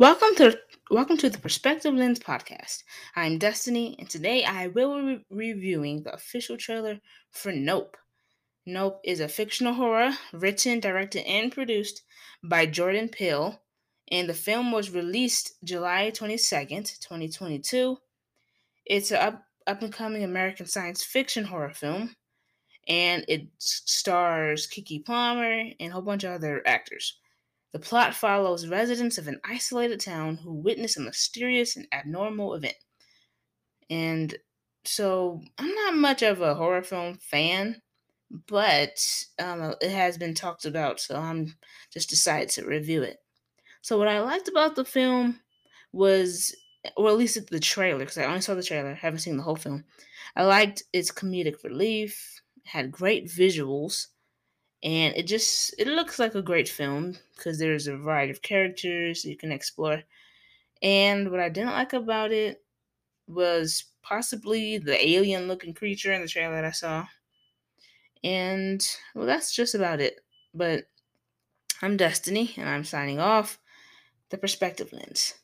Welcome to welcome to the Perspective Lens podcast. I'm Destiny, and today I will be reviewing the official trailer for Nope. Nope is a fictional horror written, directed, and produced by Jordan Peele, and the film was released July 22nd, 2022. It's an up, up and coming American science fiction horror film, and it stars Keke Palmer and a whole bunch of other actors. The plot follows residents of an isolated town who witness a mysterious and abnormal event. And so I'm not much of a horror film fan, but um, it has been talked about, so I'm just decided to review it. So what I liked about the film was, or at least the trailer, because I only saw the trailer, haven't seen the whole film. I liked its comedic relief, had great visuals, and it just it looks like a great film because there's a variety of characters you can explore. And what i didn't like about it was possibly the alien looking creature in the trailer that i saw. And well that's just about it. But i'm destiny and i'm signing off the perspective lens